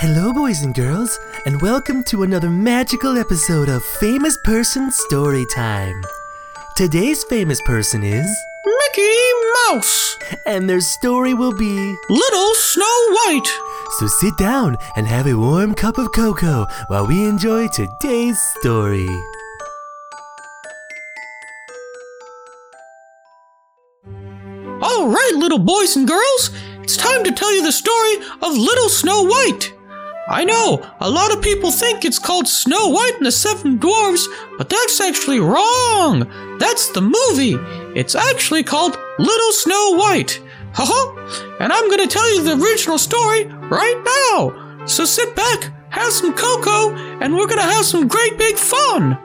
Hello, boys and girls, and welcome to another magical episode of Famous Person Story Time. Today's famous person is, Mickey Mouse, and their story will be. Little Snow White. So sit down and have a warm cup of cocoa while we enjoy today's story. All right, little boys and girls, it's time to tell you the story of Little Snow White. I know, a lot of people think it's called Snow White and the Seven Dwarfs, but that's actually wrong. That's the movie. It's actually called Little Snow White. Haha! And I'm gonna tell you the original story right now. So sit back, have some cocoa, and we're gonna have some great big fun.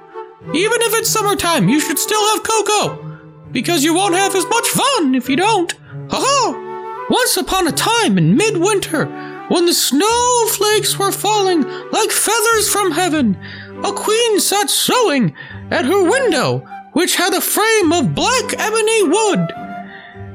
Even if it's summertime, you should still have cocoa. Because you won't have as much fun if you don't. Haha! Once upon a time in midwinter, when the snowflakes were falling like feathers from heaven, a queen sat sewing at her window, which had a frame of black ebony wood.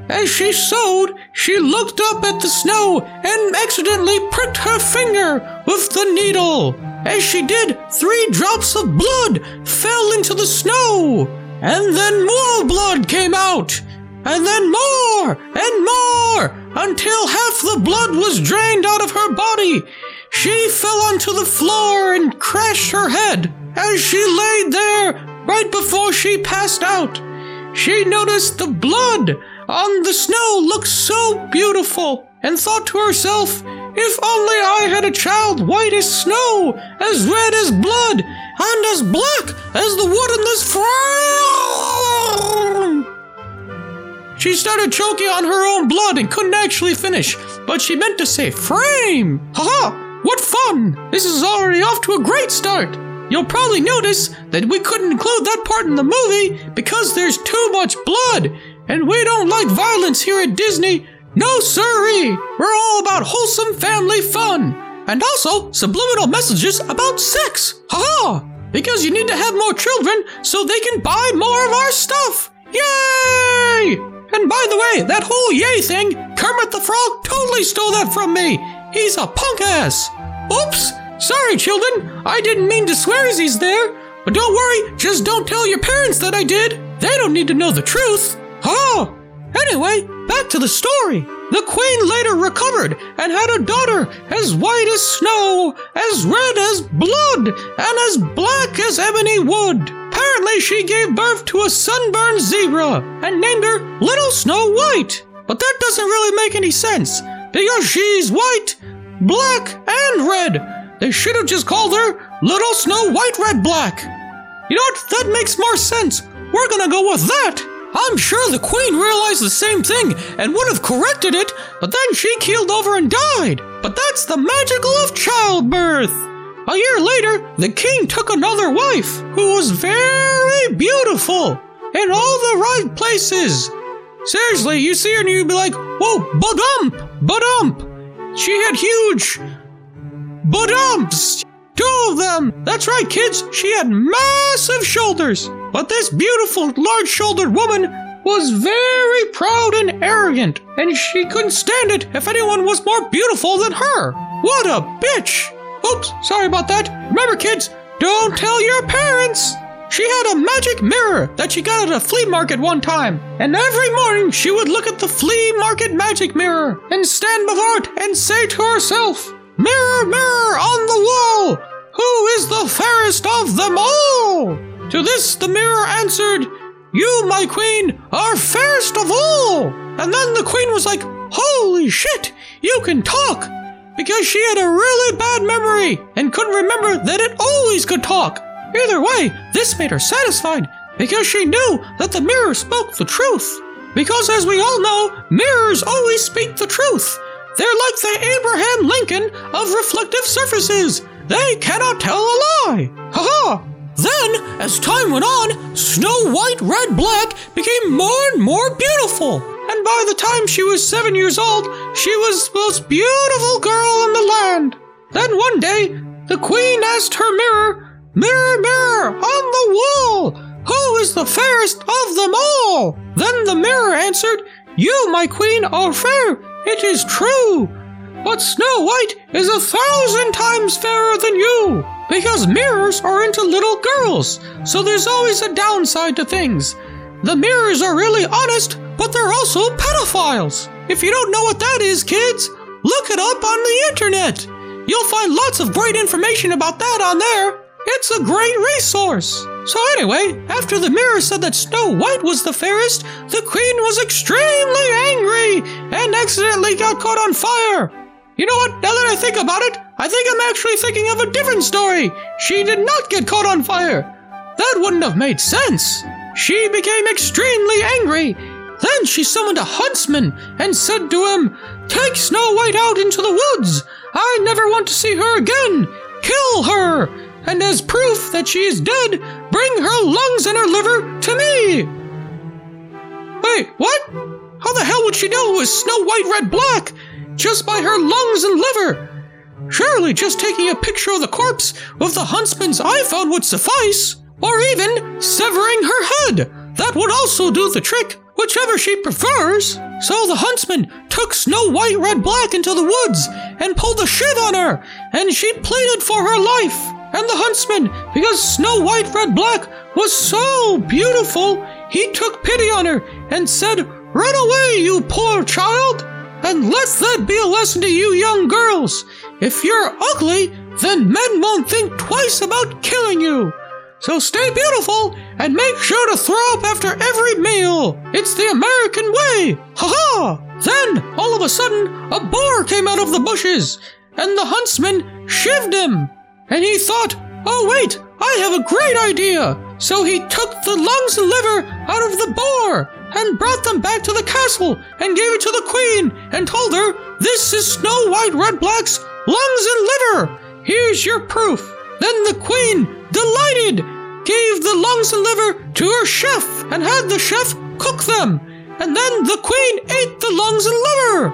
As she sewed, she looked up at the snow and accidentally pricked her finger with the needle. As she did, three drops of blood fell into the snow. And then more blood came out. And then more and more until half the blood was drained out of her body. She fell onto the floor and crashed her head as she laid there right before she passed out. She noticed the blood on the snow looked so beautiful and thought to herself, if only I had a child white as snow, as red as blood, and as black as the wood in this frame. She started choking on her own blood and couldn't actually finish, but she meant to say frame. Haha! What fun! This is already off to a great start. You'll probably notice that we couldn't include that part in the movie because there's too much blood, and we don't like violence here at Disney. No, sirree! We're all about wholesome family fun, and also subliminal messages about sex. Haha! Because you need to have more children so they can buy more of our stuff. Yay! And by the way, that whole yay thing, Kermit the Frog totally stole that from me. He's a punk ass. Oops! Sorry, children. I didn't mean to swear as he's there. But don't worry, just don't tell your parents that I did. They don't need to know the truth. Oh! Anyway, back to the story. The queen later recovered and had a daughter as white as snow, as red as blood, and as black as ebony wood. Apparently, she gave birth to a sunburned zebra and named her Little Snow White. But that doesn't really make any sense because she's white, black, and red. They should have just called her Little Snow White Red Black. You know what? That makes more sense. We're gonna go with that. I'm sure the queen realized the same thing and would have corrected it, but then she keeled over and died. But that's the magical of childbirth. A year later, the king took another wife who was very beautiful in all the right places. Seriously, you see her and you'd be like, whoa, badump, badump. She had huge badumps. Two of them. That's right, kids. She had massive shoulders. But this beautiful, large shouldered woman was very proud and arrogant, and she couldn't stand it if anyone was more beautiful than her. What a bitch! Oops, sorry about that. Remember, kids, don't tell your parents! She had a magic mirror that she got at a flea market one time, and every morning she would look at the flea market magic mirror and stand before it and say to herself, Mirror, mirror on the wall, who is the fairest of them all? To this the mirror answered, You, my queen, are fairest of all. And then the queen was like, Holy shit, you can talk! Because she had a really bad memory and couldn't remember that it always could talk. Either way, this made her satisfied because she knew that the mirror spoke the truth. Because as we all know, mirrors always speak the truth. They're like the Abraham Lincoln of reflective surfaces. They cannot tell a lie. Ha ha! Then, as time went on, Snow White Red Black became more and more beautiful. And by the time she was seven years old, she was the most beautiful girl in the land. Then one day, the queen asked her mirror, Mirror, mirror on the wall, who is the fairest of them all? Then the mirror answered, You, my queen, are fair it is true. But Snow White is a thousand times fairer than you because mirrors are into little girls, so there's always a downside to things. The mirrors are really honest, but they're also pedophiles. If you don't know what that is, kids, look it up on the internet. You'll find lots of great information about that on there. It's a great resource. So, anyway, after the mirror said that Snow White was the fairest, the queen was extremely angry and accidentally got caught on fire. You know what? Now that I think about it, I think I'm actually thinking of a different story. She did not get caught on fire. That wouldn't have made sense. She became extremely angry. Then she summoned a huntsman and said to him, Take Snow White out into the woods. I never want to see her again. Kill her. And as proof that she is dead, bring her lungs and her liver to me. Wait, what? How the hell would she know it was Snow White Red Black? Just by her lungs and liver. Surely just taking a picture of the corpse with the huntsman's iPhone would suffice. Or even severing her head. That would also do the trick, whichever she prefers. So the huntsman took Snow White Red Black into the woods and pulled the shit on her, and she pleaded for her life. And the huntsman, because Snow White Red Black was so beautiful, he took pity on her and said, Run away, you poor child! And let that be a lesson to you young girls. If you're ugly, then men won't think twice about killing you. So stay beautiful and make sure to throw up after every meal. It's the American way. Ha ha! Then, all of a sudden, a boar came out of the bushes, and the huntsman shivved him. And he thought, oh wait, I have a great idea. So he took the lungs and liver out of the boar and brought them back to the castle and gave it to the queen and told her, This is Snow White Red Black's lungs and liver. Here's your proof. Then the queen, delighted, gave the lungs and liver to her chef and had the chef cook them. And then the queen ate the lungs and liver.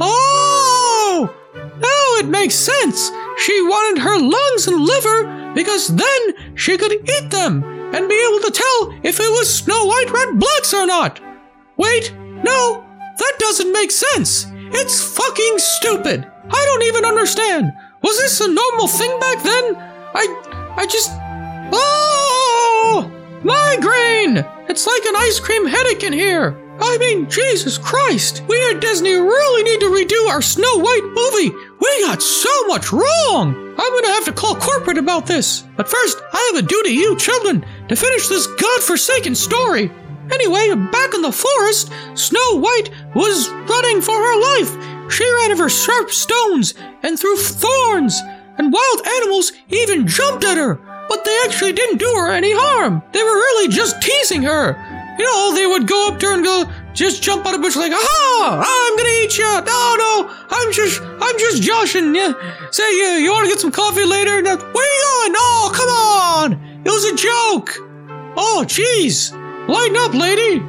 Oh! Now it makes sense. She wanted her lungs and liver because then she could eat them and be able to tell if it was Snow White Red Blacks or not. Wait, no, that doesn't make sense. It's fucking stupid. I don't even understand. Was this a normal thing back then? I I just Oh migraine! It's like an ice cream headache in here. I mean, Jesus Christ! We at Disney really need to redo our Snow White movie. We got so much wrong. I'm gonna have to call corporate about this. But first, I have a duty you children to finish this godforsaken story. Anyway, back in the forest, Snow White was running for her life. She ran over sharp stones and through thorns, and wild animals even jumped at her. But they actually didn't do her any harm. They were really just teasing her. You know, they would go up to her and go, just jump out of bush like, aha, I'm gonna eat you. No, no, I'm just, I'm just joshing you. Say, you, you want to get some coffee later? No, where you going? Oh, come on. It was a joke. Oh, jeez. Lighten up, lady.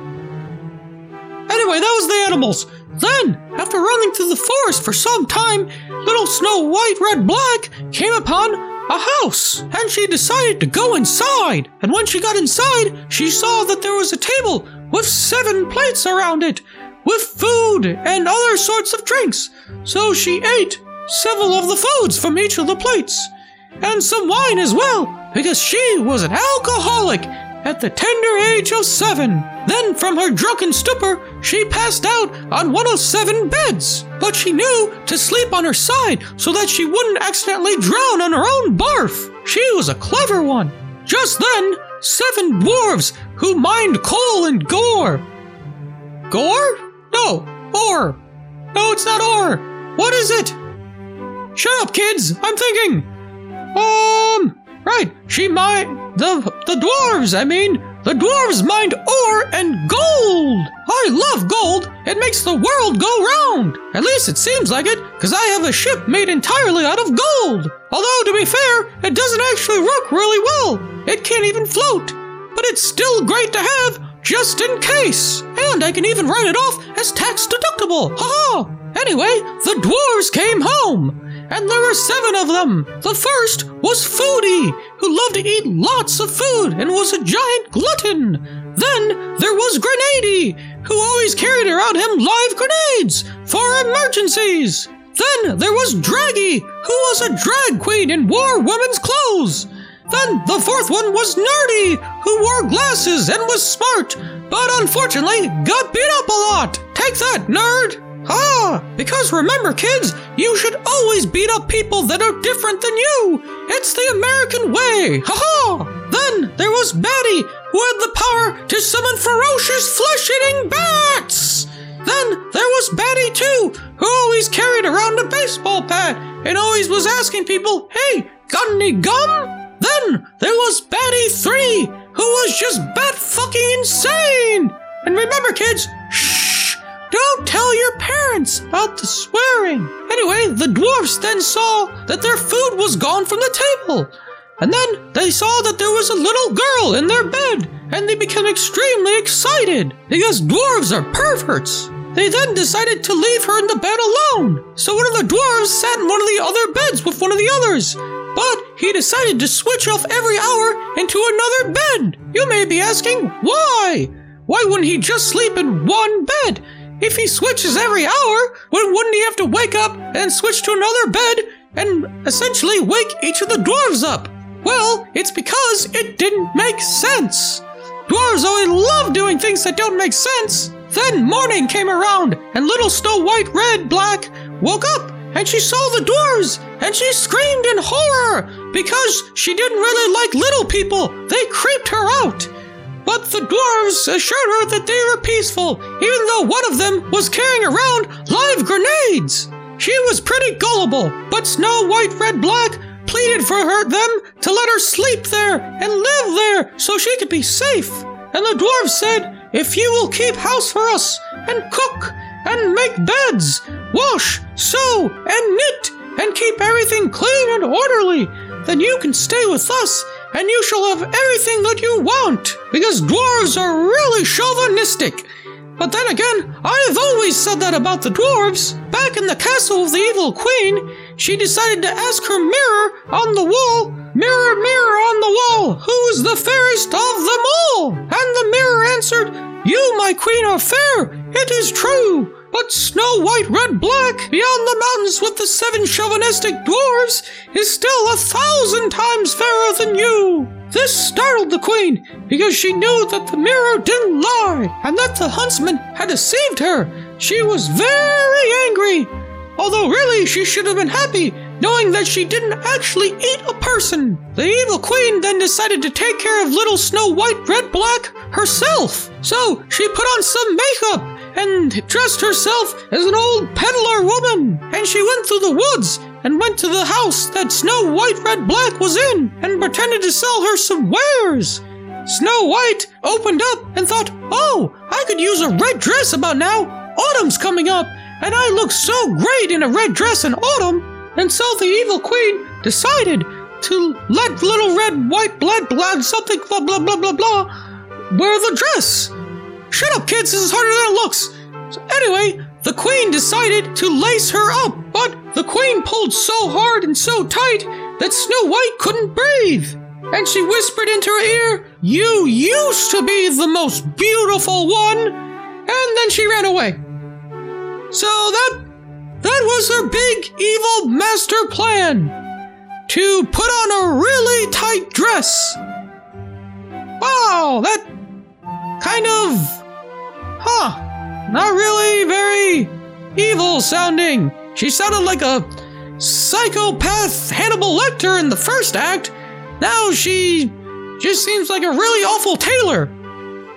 Anyway, that was the animals. Then, after running through the forest for some time, little Snow White Red Black came upon a house, and she decided to go inside. And when she got inside, she saw that there was a table with seven plates around it, with food and other sorts of drinks. So she ate several of the foods from each of the plates, and some wine as well, because she was an alcoholic at the tender age of seven. Then, from her drunken stupor, she passed out on one of seven beds. But she knew to sleep on her side so that she wouldn't accidentally drown on her own barf. She was a clever one. Just then, seven dwarves who mined coal and gore. Gore? No, ore. No, it's not ore. What is it? Shut up, kids. I'm thinking. Um, right. She mined the the dwarves. I mean, the dwarves mined ore and gold. I love gold. It makes the world go round. At least it seems like it, because I have a ship made entirely out of gold. Although, to be fair, it doesn't actually work really well. It can't even float. But it's still great to have, just in case. And I can even write it off as tax deductible. Ha ha! Anyway, the dwarves came home, and there were seven of them. The first was Foodie, who loved to eat lots of food and was a giant glutton. Then there was Grenady, who always carried around him live grenades for emergencies. Then there was Draggy, who was a drag queen and wore women's clothes. Then the fourth one was Nerdy, who wore glasses and was smart, but unfortunately got beat up a lot. Take that, nerd! Ah, because remember, kids, you should always beat up people that are different than you. It's the American way. Ha ha! Then there was Batty, who had the power to summon ferocious flesh eating bats. Then there was Batty too, who always carried around a baseball bat and always was asking people, hey, got any gum? Then there was Batty 3, who was just bat fucking insane. And remember, kids, don't tell your parents about the swearing. Anyway, the dwarfs then saw that their food was gone from the table. And then they saw that there was a little girl in their bed, and they became extremely excited because dwarves are perverts. They then decided to leave her in the bed alone. So one of the dwarves sat in one of the other beds with one of the others. But he decided to switch off every hour into another bed. You may be asking, why? Why wouldn't he just sleep in one bed? If he switches every hour, when wouldn't he have to wake up and switch to another bed and essentially wake each of the dwarves up? Well, it's because it didn't make sense. Dwarves always love doing things that don't make sense. Then morning came around, and little Snow White, Red, Black woke up, and she saw the dwarves, and she screamed in horror because she didn't really like little people. They creeped her out. But the dwarves assured her that they were peaceful, even though one of them was carrying around live grenades. She was pretty gullible, but Snow White, Red, Black pleaded for her them to let her sleep there and live there so she could be safe. And the dwarves said, If you will keep house for us, and cook, and make beds, wash, sew, and knit, and keep everything clean and orderly, then you can stay with us, and you shall have everything that you want. Because dwarves are really chauvinistic. But then again, I have always said that about the dwarves. Back in the castle of the evil queen, she decided to ask her mirror on the wall, Mirror, mirror on the wall, who's the fairest of them all? And the mirror answered, You, my queen, are fair, it is true. But Snow White, Red, Black, beyond the mountains with the seven chauvinistic dwarves, is still a thousand times fairer than you. This startled the queen, because she knew that the mirror didn't lie, and that the huntsman had deceived her. She was very angry, although really she should have been happy, knowing that she didn't actually eat a person. The evil queen then decided to take care of little Snow White, Red, Black herself. So she put on some makeup and dressed herself as an old peddler woman, and she went through the woods and went to the house that Snow White Red Black was in and pretended to sell her some wares. Snow White opened up and thought, oh, I could use a red dress about now. Autumn's coming up, and I look so great in a red dress in autumn. And so the evil queen decided to let little red white blood blood something blah blah blah blah blah wear the dress. Shut up, kids, this is harder than it looks. So anyway, the queen decided to lace her up, but the queen pulled so hard and so tight that Snow White couldn't breathe. And she whispered into her ear, You used to be the most beautiful one. And then she ran away. So that that was her big evil master plan to put on a really tight dress. Wow, that kind of. Huh. Not really very evil sounding. She sounded like a psychopath Hannibal Lecter in the first act. Now she just seems like a really awful tailor.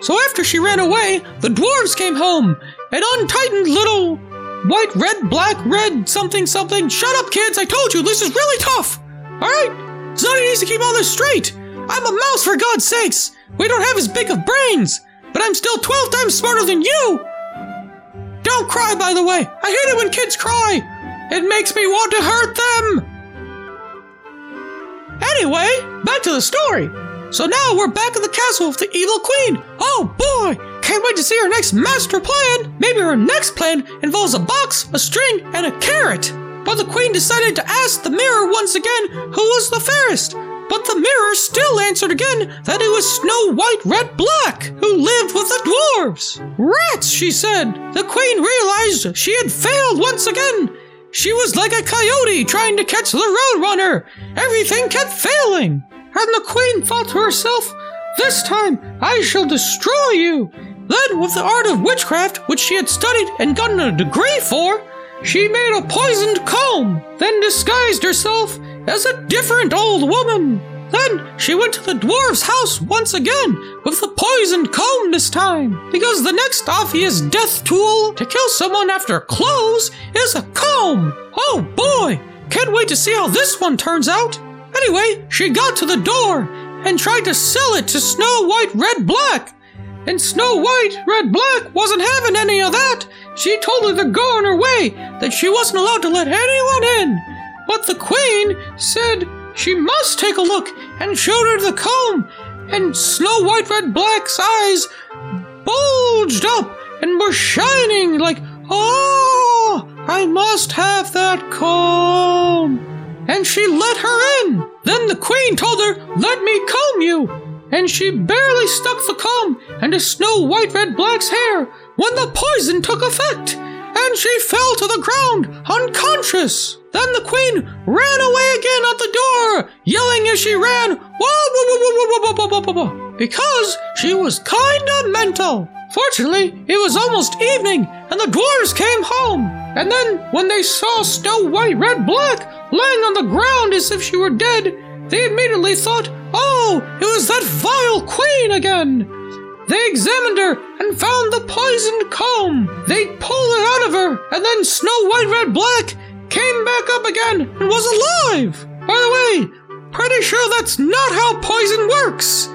So after she ran away, the dwarves came home and untightened little white, red, black, red, something, something. Shut up, kids! I told you this is really tough. All right, Sonny needs to keep all this straight. I'm a mouse, for God's sakes. We don't have as big of brains, but I'm still 12 times smarter than you. Don't cry, by the way. I hate it when kids cry. It makes me want to hurt them. Anyway, back to the story. So now we're back at the castle of the evil queen. Oh boy, can't wait to see her next master plan. Maybe her next plan involves a box, a string, and a carrot. But the queen decided to ask the mirror once again who was the fairest. But the mirror still answered again that it was Snow White Red Black, who lived with the dwarves. Rats, she said. The queen realized she had failed once again. She was like a coyote trying to catch the roadrunner. Everything kept failing. And the queen thought to herself, This time I shall destroy you. Then, with the art of witchcraft, which she had studied and gotten a degree for, she made a poisoned comb, then disguised herself as a different old woman. Then she went to the dwarf's house once again with the poisoned comb this time, because the next obvious death tool to kill someone after clothes is a comb. Oh boy, can't wait to see how this one turns out. Anyway, she got to the door and tried to sell it to Snow White Red Black. And Snow White Red Black wasn't having any of that. She told her to go on her way, that she wasn't allowed to let anyone in. But the Queen said she must take a look and showed her the comb. And Snow White Red Black's eyes bulged up and were shining like, oh, I must have that comb and she let her in. Then the queen told her, Let me comb you. And she barely stuck the comb into Snow White Red Black's hair when the poison took effect, and she fell to the ground unconscious. Then the queen ran away again at the door, yelling as she ran, because she was kinda mental. Fortunately, it was almost evening, and the dwarves came home. And then, when they saw Snow White Red Black lying on the ground as if she were dead, they immediately thought, oh, it was that vile queen again. They examined her and found the poisoned comb. They pulled it out of her, and then Snow White Red Black came back up again and was alive. By the way, pretty sure that's not how poison works.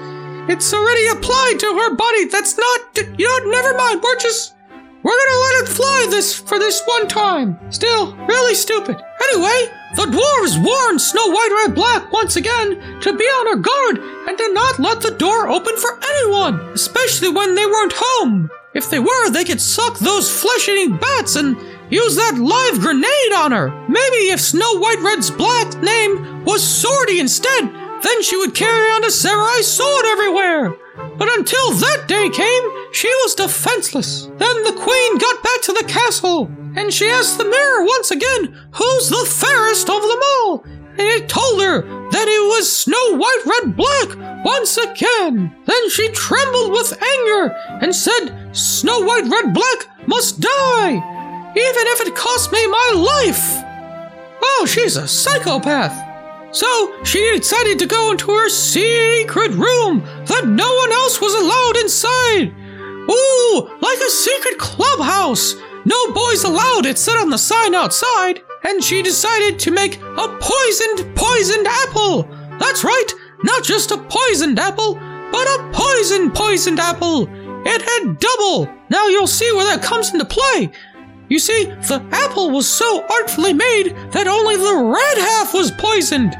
It's already applied to her body. That's not. You know, never mind. We're just. We're gonna let it fly this for this one time. Still, really stupid. Anyway, the dwarves warned Snow White Red Black once again to be on her guard and to not let the door open for anyone, especially when they weren't home. If they were, they could suck those flesh eating bats and use that live grenade on her. Maybe if Snow White Red's black name was Swordy instead, then she would carry on a samurai sword everywhere. But until that day came, she was defenseless. Then the queen got back to the castle, and she asked the mirror once again, Who's the fairest of them all? And it told her that it was Snow White Red Black once again. Then she trembled with anger and said, Snow White Red Black must die, even if it cost me my life. Oh, she's a psychopath. So she decided to go into her secret room that no one else was allowed inside. Ooh, like a secret clubhouse. No boys allowed, it said on the sign outside. And she decided to make a poisoned, poisoned apple. That's right, not just a poisoned apple, but a poison, poisoned apple. It had double. Now you'll see where that comes into play. You see, the apple was so artfully made that only the red half was poisoned.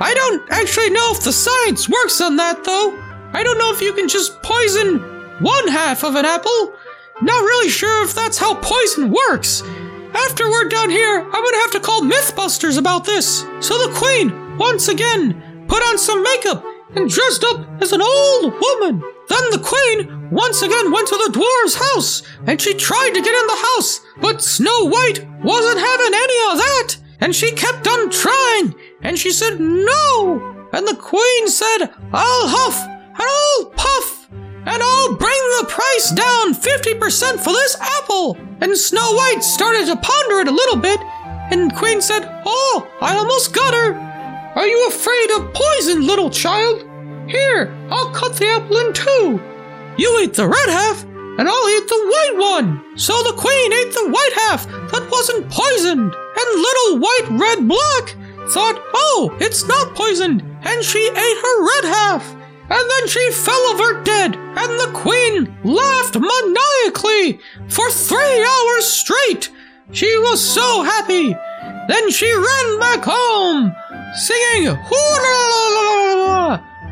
I don't actually know if the science works on that, though. I don't know if you can just poison one half of an apple. Not really sure if that's how poison works. After we're done here, I'm gonna have to call Mythbusters about this. So the Queen, once again, put on some makeup and dressed up as an old woman. Then the Queen once again went to the dwarf's house and she tried to get in the house, but Snow White wasn't having any of that. And she kept on trying, and she said no. And the queen said, I'll huff, and I'll puff, and I'll bring the price down 50% for this apple. And Snow White started to ponder it a little bit, and Queen said, Oh, I almost got her. Are you afraid of poison, little child? Here, I'll cut the apple in two. You eat the red half, and I'll eat the white one. So the queen ate the white half that wasn't poisoned, and little white red black thought, oh, it's not poisoned, and she ate her red half. And then she fell over dead, and the queen laughed maniacally for three hours straight. She was so happy. Then she ran back home, singing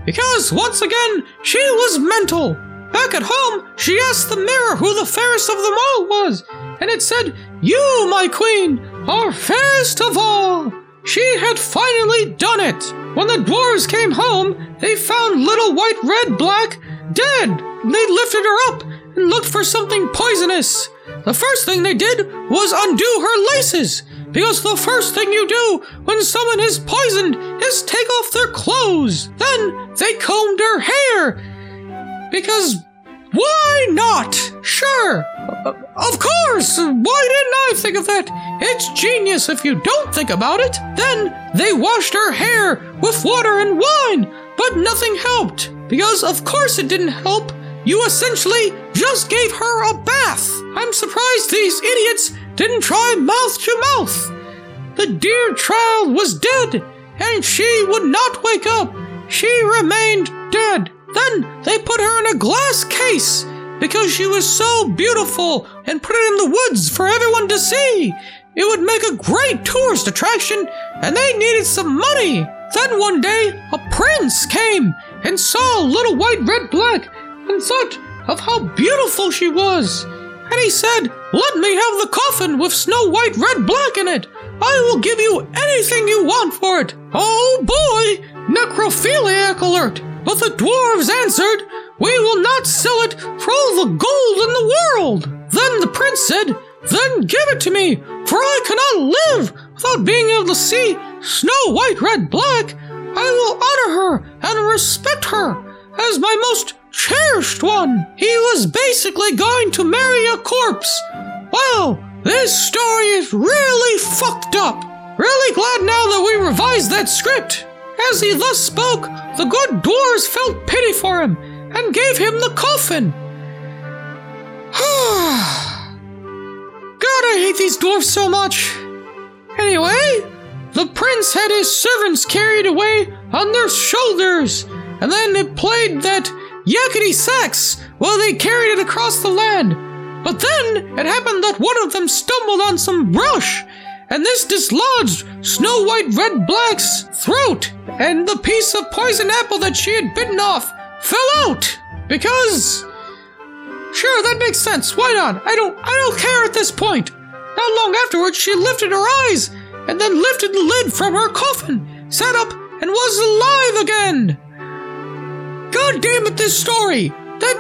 because once again she was mental. Back at home, she asked the mirror who the fairest of them all was, and it said, You, my queen, are fairest of all. she had finally done it. When the dwarves came home, they found little white red black dead. They lifted her up and looked for something poisonous. The first thing they did was undo her laces, because the first thing you do when someone is poisoned is take off their clothes. Then they combed her hair, because why not? Sure. Uh, of course. Why didn't I think of that? It's genius if you don't think about it. Then they washed her hair with water and wine, but nothing helped. Because of course it didn't help. You essentially just gave her a bath. I'm surprised these idiots didn't try mouth to mouth. The dear child was dead, and she would not wake up. She remained dead. Then they put her in a glass case because she was so beautiful and put it in the woods for everyone to see. It would make a great tourist attraction, and they needed some money. Then one day, a prince came and saw little white red black and thought of how beautiful she was. And he said, Let me have the coffin with snow white red black in it. I will give you anything you want for it. Oh boy! Necrophiliac alert! But the dwarves answered, We will not sell it for all the gold in the world. Then the prince said, Then give it to me, for I cannot live without being able to see Snow White Red Black. I will honor her and respect her as my most cherished one. He was basically going to marry a corpse. Wow, this story is really fucked up. Really glad now that we revised that script. As he thus spoke, the good dwarves felt pity for him and gave him the coffin. God, I hate these dwarves so much. Anyway, the prince had his servants carried away on their shoulders, and then it played that yakety sax while they carried it across the land. But then it happened that one of them stumbled on some brush and this dislodged Snow White Red Black's throat, and the piece of poison apple that she had bitten off fell out because. Sure, that makes sense. Why not? I don't. I don't care at this point. Not long afterwards, she lifted her eyes and then lifted the lid from her coffin, sat up, and was alive again. God damn it! This story. That.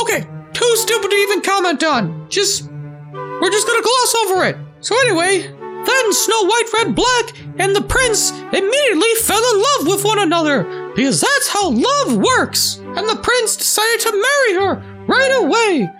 Okay, too stupid to even comment on. Just. We're just gonna gloss over it. So anyway, then Snow White, Red, Black, and the prince immediately fell in love with one another because that's how love works. And the prince decided to marry her right away.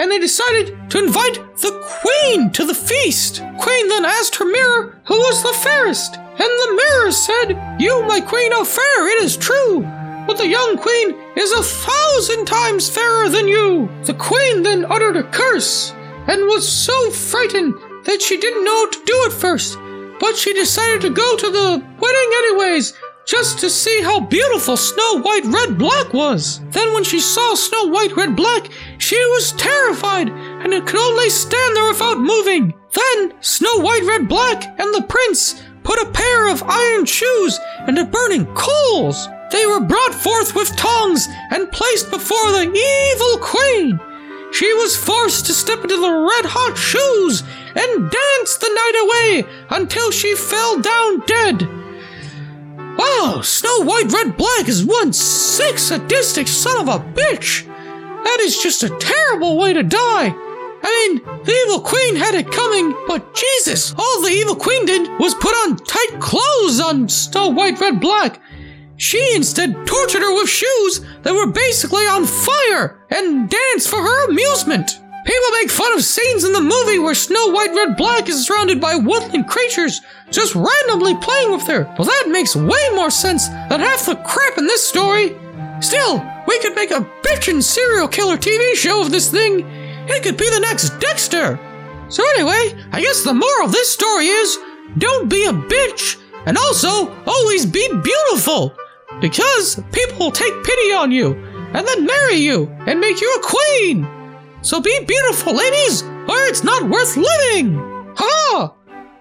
And they decided to invite the queen to the feast. Queen then asked her mirror who was the fairest. And the mirror said, You, my queen, are fair, it is true. But the young queen is a thousand times fairer than you. The queen then uttered a curse and was so frightened that she didn't know what to do at first, but she decided to go to the wedding anyways, just to see how beautiful Snow White Red Black was. Then, when she saw Snow White Red Black, she was terrified and could only stand there without moving. Then, Snow White Red Black and the prince put a pair of iron shoes into burning coals. They were brought forth with tongs and placed before the evil queen. She was forced to step into the red hot shoes and dance the night away until she fell down dead. Wow, Snow White Red Black is one sick, sadistic son of a bitch. That is just a terrible way to die. I mean, the evil queen had it coming, but Jesus, all the evil queen did was put on tight clothes on Snow White Red Black. She instead tortured her with shoes that were basically on fire and danced for her amusement. People make fun of scenes in the movie where Snow White Red Black is surrounded by woodland creatures just randomly playing with her. Well, that makes way more sense than half the crap in this story. Still, we could make a bitchin' serial killer TV show of this thing. It could be the next Dexter. So anyway, I guess the moral of this story is don't be a bitch and also always be beautiful. Because people will take pity on you and then marry you and make you a queen. So be beautiful, ladies, or it's not worth living! Ha!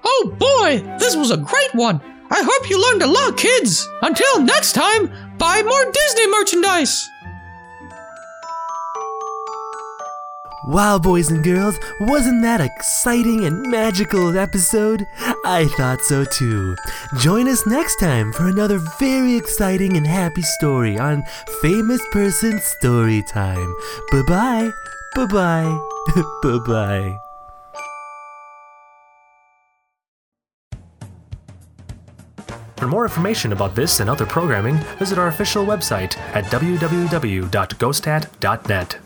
Oh boy, this was a great one! I hope you learned a lot, kids! Until next time, buy more Disney merchandise! Wow, boys and girls, wasn't that exciting and magical episode? I thought so too. Join us next time for another very exciting and happy story on Famous Person Story Time. Bye bye. Bye bye. bye bye. For more information about this and other programming, visit our official website at www.ghostat.net.